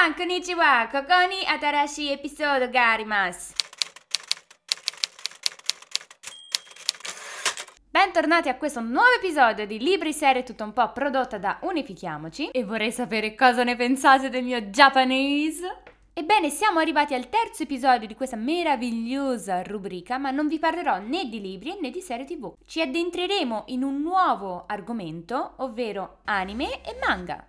Minasan, konnichiwa, kokoni atarashi episodio garimasu. Bentornati a questo nuovo episodio di Libri Serie Tutto un po' prodotta da Unifichiamoci e vorrei sapere cosa ne pensate del mio Japanese. Ebbene, siamo arrivati al terzo episodio di questa meravigliosa rubrica, ma non vi parlerò né di libri né di serie tv. Ci addentreremo in un nuovo argomento, ovvero anime e manga.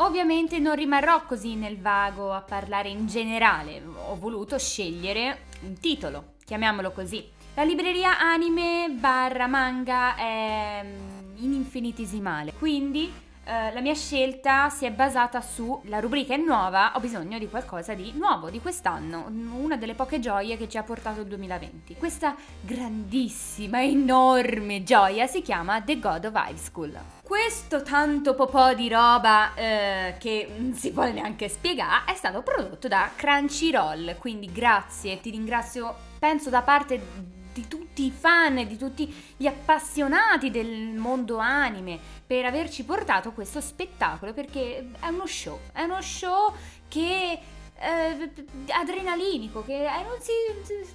Ovviamente non rimarrò così nel vago a parlare in generale, ho voluto scegliere un titolo, chiamiamolo così. La libreria anime barra manga è mm, in infinitesimale, quindi eh, la mia scelta si è basata su la rubrica è nuova, ho bisogno di qualcosa di nuovo, di quest'anno, una delle poche gioie che ci ha portato il 2020. Questa grandissima, enorme gioia si chiama The God of High School. Questo tanto popò di roba eh, che non si vuole neanche spiegare è stato prodotto da Crunchyroll, quindi grazie, ti ringrazio, penso da parte di tutti i fan, di tutti gli appassionati del mondo anime per averci portato questo spettacolo perché è uno show, è uno show che eh, adrenalinico che eh, non si,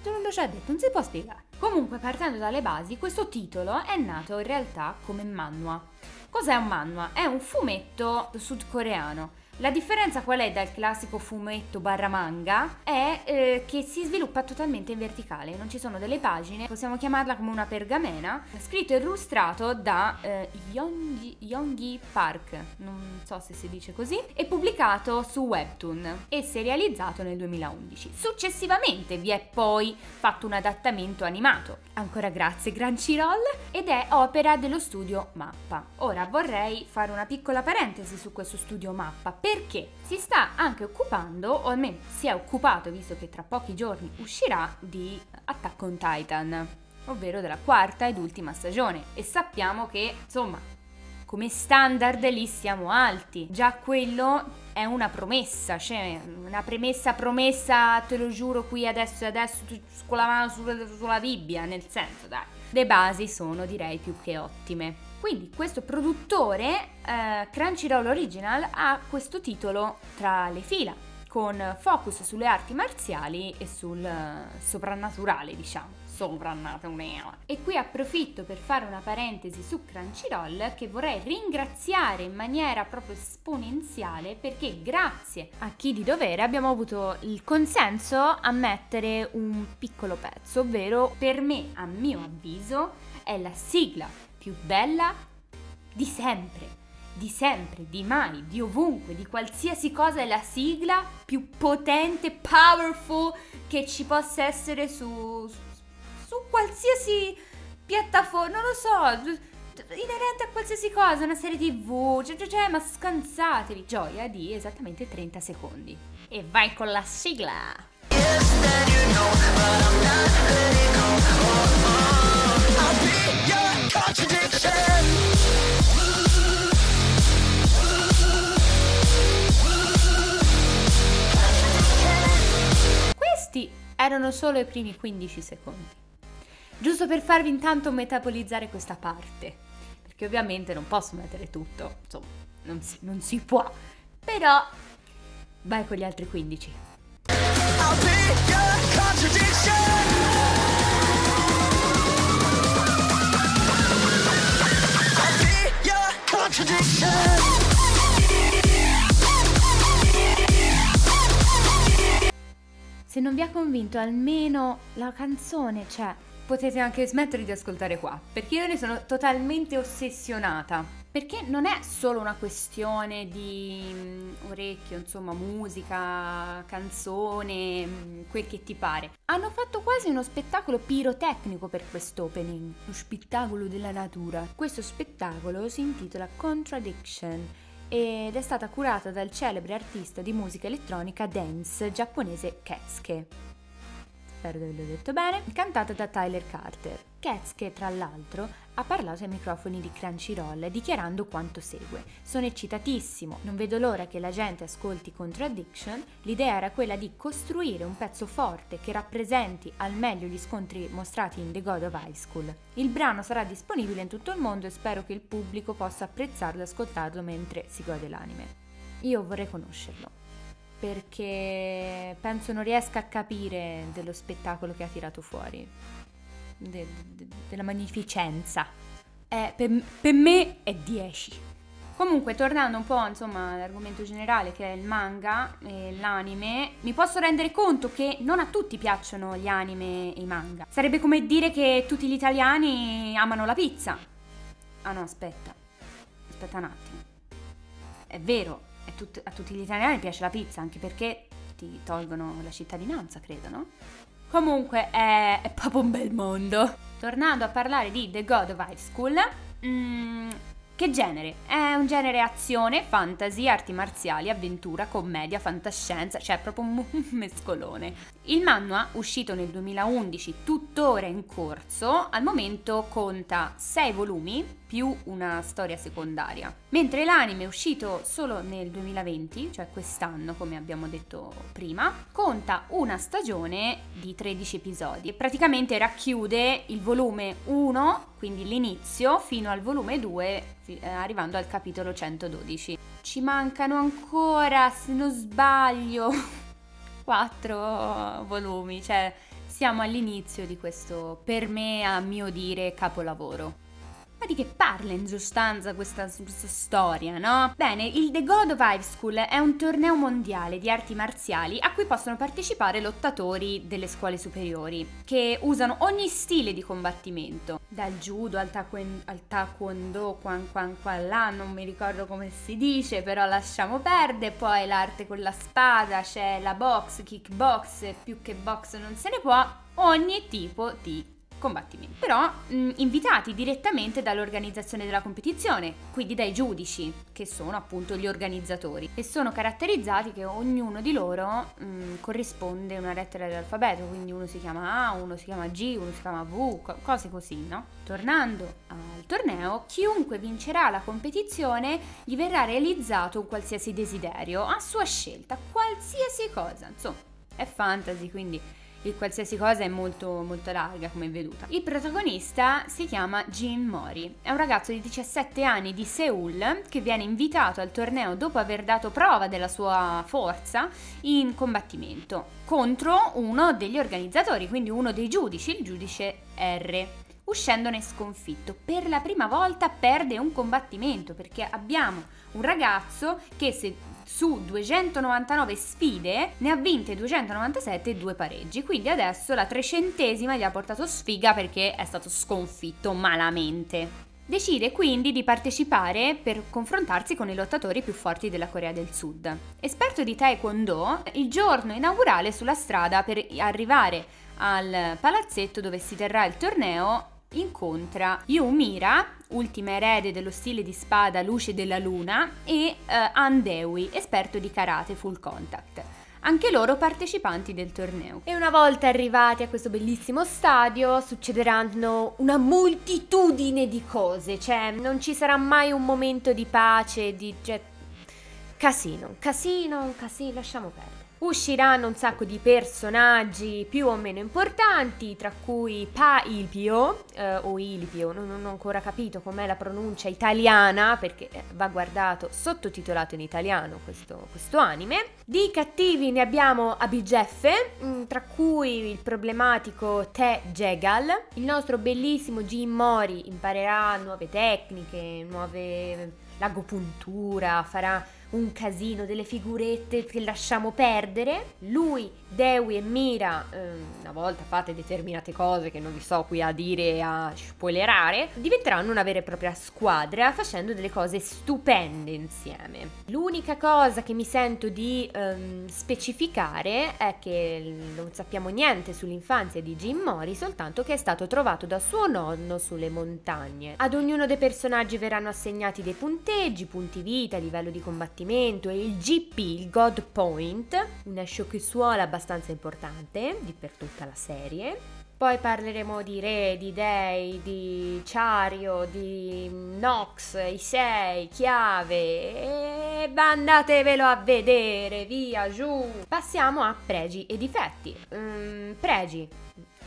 non lo c'è detto, non si può spiegare. Comunque, partendo dalle basi, questo titolo è nato in realtà come manhwa. Cos'è un manhwa? È un fumetto sudcoreano. La differenza qual è dal classico fumetto barra manga? È eh, che si sviluppa totalmente in verticale, non ci sono delle pagine, possiamo chiamarla come una pergamena, scritto e illustrato da eh, Yonggi, Yonggi Park, non so se si dice così, e pubblicato su Webtoon e serializzato nel 2011. Successivamente vi è poi fatto un adattamento animato, ancora grazie Crunchyroll, ed è opera dello studio Mappa. Ora vorrei fare una piccola parentesi su questo studio Mappa perché si sta anche occupando, o almeno si è occupato, visto che tra pochi giorni uscirà, di Attack on Titan, ovvero della quarta ed ultima stagione. E sappiamo che, insomma, come standard lì siamo alti. Già quello è una promessa, cioè una premessa promessa, te lo giuro qui adesso e adesso con la mano sulla, Bibbia, nel senso, dai. Le basi sono direi più che ottime. Quindi questo produttore, eh, Crunchyroll Original, ha questo titolo tra le fila, con focus sulle arti marziali e sul uh, soprannaturale, diciamo. Soprannaturale. E qui approfitto per fare una parentesi su Crunchyroll che vorrei ringraziare in maniera proprio esponenziale perché grazie a chi di dovere abbiamo avuto il consenso a mettere un piccolo pezzo, ovvero per me, a mio avviso, è la sigla più bella di sempre, di sempre, di mai, di ovunque, di qualsiasi cosa è la sigla più potente, powerful che ci possa essere su, su qualsiasi piattaforma, non lo so, inerente a qualsiasi cosa, una serie tv, cioè, cioè, cioè ma scansatevi, gioia di esattamente 30 secondi. E vai con la sigla! Yes, questi erano solo i primi 15 secondi. Giusto per farvi intanto metabolizzare questa parte, perché ovviamente non posso mettere tutto, insomma, non si, non si può. Però vai con gli altri 15. I'll be your contradiction. Se non vi ha convinto almeno la canzone, cioè, potete anche smettere di ascoltare qua, perché io ne sono totalmente ossessionata. Perché non è solo una questione di mm, orecchio, insomma, musica, canzone, mm, quel che ti pare. Hanno fatto quasi uno spettacolo pirotecnico per quest'opening, lo spettacolo della natura. Questo spettacolo si intitola Contradiction ed è stata curata dal celebre artista di musica elettronica dance giapponese Ketsuke spero di averlo detto bene, cantata da Tyler Carter. Che tra l'altro ha parlato ai microfoni di Crunchyroll dichiarando quanto segue. Sono eccitatissimo, non vedo l'ora che la gente ascolti Contradiction. L'idea era quella di costruire un pezzo forte che rappresenti al meglio gli scontri mostrati in The God of High School. Il brano sarà disponibile in tutto il mondo e spero che il pubblico possa apprezzarlo e ascoltarlo mentre si gode l'anime. io vorrei conoscerlo perché penso non riesca a capire dello spettacolo che ha tirato fuori, de, de, della magnificenza. È, per, per me è 10. Comunque, tornando un po' insomma all'argomento generale che è il manga e l'anime, mi posso rendere conto che non a tutti piacciono gli anime e i manga. Sarebbe come dire che tutti gli italiani amano la pizza. Ah no, aspetta. Aspetta un attimo. È vero, è tut- a tutti gli italiani piace la pizza, anche perché ti tolgono la cittadinanza, credo, no? Comunque è, è proprio un bel mondo. Tornando a parlare di The God of High School, mm, che genere? È un genere azione, fantasy, arti marziali, avventura, commedia, fantascienza, cioè proprio un mescolone. Il manhwa, uscito nel 2011, tuttora in corso, al momento conta 6 volumi più una storia secondaria. Mentre l'anime uscito solo nel 2020, cioè quest'anno come abbiamo detto prima, conta una stagione di 13 episodi e praticamente racchiude il volume 1, quindi l'inizio, fino al volume 2, eh, arrivando al capitolo 112. Ci mancano ancora, se non sbaglio, 4 volumi, cioè siamo all'inizio di questo, per me, a mio dire, capolavoro. Ma di che parla in sostanza questa, questa, storia, no? Bene, il The God of High School è un torneo mondiale di arti marziali a cui possono partecipare lottatori delle scuole superiori, che usano ogni stile di combattimento, dal judo al, taquen, al taekwondo, quan quan quan là, non mi ricordo come si dice, però lasciamo perdere, poi l'arte con la spada, c'è la box, kickbox, più che box non se ne può, ogni tipo di combattimenti. Però mh, invitati direttamente dall'organizzazione della competizione, quindi dai giudici, che sono appunto gli organizzatori, e sono caratterizzati che ognuno di loro mh, corrisponde a una lettera dell'alfabeto, quindi uno si chiama A, uno si chiama G, uno si chiama V, co- cose così, no? Tornando al torneo, chiunque vincerà la competizione gli verrà realizzato un qualsiasi desiderio, a sua scelta, qualsiasi cosa, insomma, è fantasy, quindi il qualsiasi cosa è molto, molto larga come veduta. Il protagonista si chiama Jin Mori, è un ragazzo di 17 anni di Seoul che viene invitato al torneo dopo aver dato prova della sua forza in combattimento contro uno degli organizzatori, quindi uno dei giudici, il giudice R uscendone sconfitto. Per la prima volta perde un combattimento perché abbiamo un ragazzo che se su 299 sfide ne ha vinte 297 e due pareggi. Quindi adesso la trecentesima gli ha portato sfiga perché è stato sconfitto malamente. Decide quindi di partecipare per confrontarsi con i lottatori più forti della Corea del Sud. Esperto di Taekwondo, il giorno inaugurale sulla strada per arrivare al palazzetto dove si terrà il torneo incontra Yumira, ultima erede dello stile di spada Luce della Luna, e uh, Andewi, esperto di karate full contact. Anche loro partecipanti del torneo. E una volta arrivati a questo bellissimo stadio succederanno una moltitudine di cose, cioè non ci sarà mai un momento di pace, di cioè, casino, casino, casino, lasciamo perdere usciranno un sacco di personaggi più o meno importanti, tra cui Pa Ilpio, eh, o Ilpio, non, non, ho ancora capito com'è la pronuncia italiana, perché eh, va guardato sottotitolato in italiano questo, questo anime. Di cattivi ne abbiamo Abigeffe, mm, tra cui il problematico Te Jegal. Il nostro bellissimo Jim Mori imparerà nuove tecniche, nuove l'agopuntura, farà un casino, delle figurette che lasciamo perdere. Lui, Dewi e Mira, ehm, una volta fatte determinate cose che non vi so qui a dire e a spoilerare, diventeranno una vera e propria squadra facendo delle cose stupende insieme. L'unica cosa che mi sento di ehm, specificare è che non sappiamo niente sull'infanzia di Jim Mori, soltanto che è stato trovato da suo nonno sulle montagne. Ad ognuno dei personaggi verranno assegnati dei punteggi, punti vita, livello di combattimento combattimento e il GP, il God Point, una sciocchezzuola abbastanza importante di per tutta la serie. Poi parleremo di re, di dei, di Chario, di Nox, Isei, Chiave e andatevelo a vedere, via, giù. Passiamo a pregi e difetti. Mm, pregi,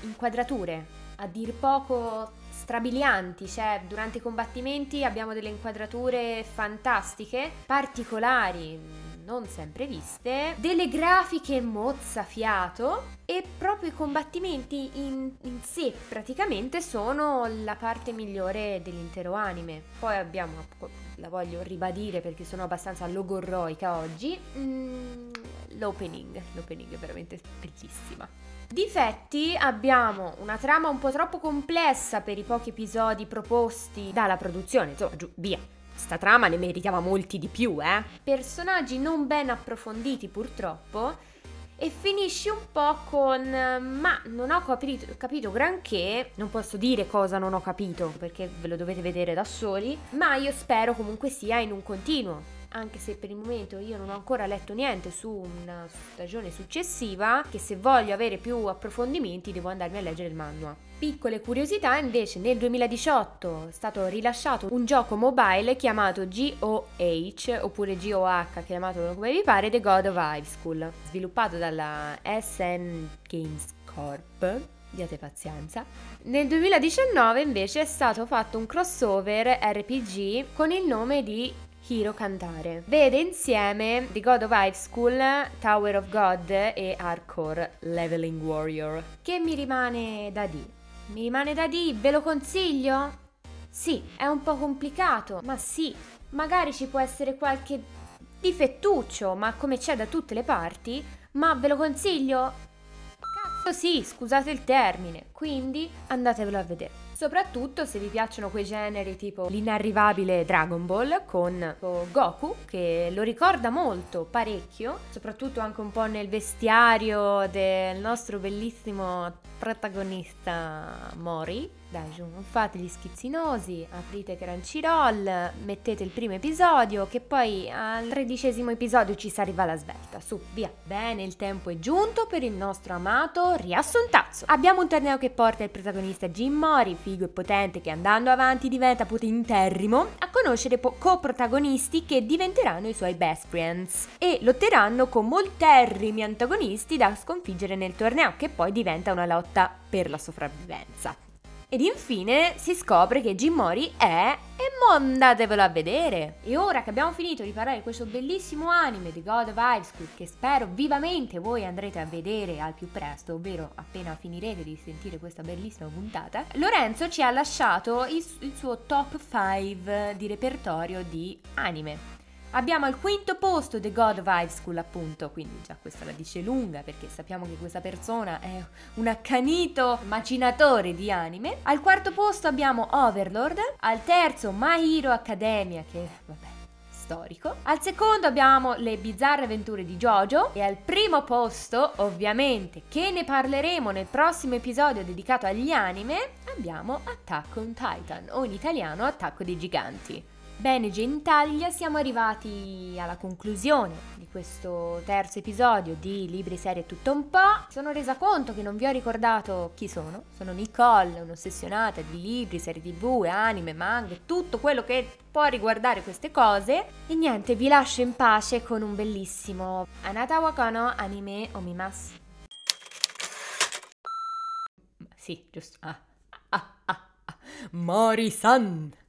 inquadrature, a dir poco strabilianti, cioè durante i combattimenti abbiamo delle inquadrature fantastiche, particolari, non sempre viste, delle grafiche mozzafiato e proprio i combattimenti in, in, sé praticamente sono la parte migliore dell'intero anime. Poi abbiamo, la voglio ribadire perché sono abbastanza logorroica oggi, mm, l'opening, l'opening è veramente bellissima. Difetti abbiamo una trama un po' troppo complessa per i pochi episodi proposti dalla produzione, insomma, giù, via. Sta trama ne meritava molti di più, eh? Personaggi non ben approfonditi purtroppo e finisci un po' con ma non ho capito, capito, granché, non posso dire cosa non ho capito perché ve lo dovete vedere da soli, ma io spero comunque sia in un continuo anche se per il momento io non ho ancora letto niente su una stagione successiva, che se voglio avere più approfondimenti devo andarmi a leggere il manual. Piccole curiosità, invece nel 2018 è stato rilasciato un gioco mobile chiamato GOH oppure GOH, chiamatelo come vi pare, The God of High School, sviluppato dalla SN Games Corp Diate pazienza. Nel 2019 invece è stato fatto un crossover RPG con il nome di Hiro cantare. Vede insieme The God of High School, Tower of God e Hardcore Leveling Warrior. Che mi rimane da dire? Mi rimane da dire, ve lo consiglio? Sì, è un po' complicato, ma sì, magari ci può essere qualche difettuccio, ma come c'è da tutte le parti, ma ve lo consiglio? Cazzo sì, scusate il termine, quindi andatevelo a vedere. Soprattutto se vi piacciono quei generi tipo l'inarrivabile Dragon Ball con Goku, che lo ricorda molto, parecchio, soprattutto anche un po' nel vestiario del nostro bellissimo protagonista Mori dai, non fate gli schizzinosi, aprite Crunchyroll, mettete il primo episodio, che poi al tredicesimo episodio ci si arriva alla svelta. Su, via. Bene, il tempo è giunto per il nostro amato riassuntazzo. Abbiamo un torneo che porta il protagonista Jim Mori, figo e potente, che andando avanti diventa potenterrimo, a conoscere po- coprotagonisti che diventeranno i suoi best friends e lotteranno con molterrimi antagonisti da sconfiggere nel torneo, che poi diventa una lotta per la sopravvivenza. Ed infine si scopre che Jim Mori è e mo andatevelo a vedere. E ora che abbiamo finito di parlare di questo bellissimo anime The God of High School che spero vivamente voi andrete a vedere al più presto, ovvero appena finirete di sentire questa bellissima puntata, Lorenzo ci ha lasciato il, il suo top 5 di repertorio di anime. Abbiamo al quinto posto The God of High School, appunto, quindi già questa la dice lunga perché sappiamo che questa persona è un accanito macinatore di anime. Al quarto posto abbiamo Overlord, al terzo My Hero Academia, che vabbè storico. Al secondo abbiamo le bizzarre avventure di Jojo e al primo posto, ovviamente, che ne parleremo nel prossimo episodio dedicato agli anime, abbiamo Attack on Titan o in italiano Attacco dei Giganti. Bene, Genitaglia, siamo arrivati alla conclusione di questo terzo episodio di Libri, Serie Tutto un po'. Sono resa conto che non vi ho ricordato chi sono. Sono Nicole, un'ossessionata di libri, serie tv, anime, manga, tutto quello che può riguardare queste cose. E niente, vi lascio in pace con un bellissimo Anata Wakono Anime Omimas. Sì, giusto. Ah, ah, ah, ah. Mori-san!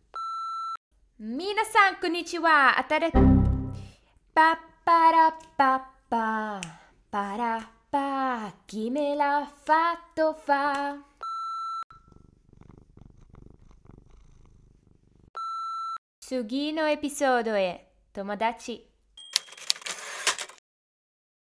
Minasan konnichiwa! Atare... Pa para pa pa para pa chi me l'ha fatto fa? Sugino episodio e Tomodachi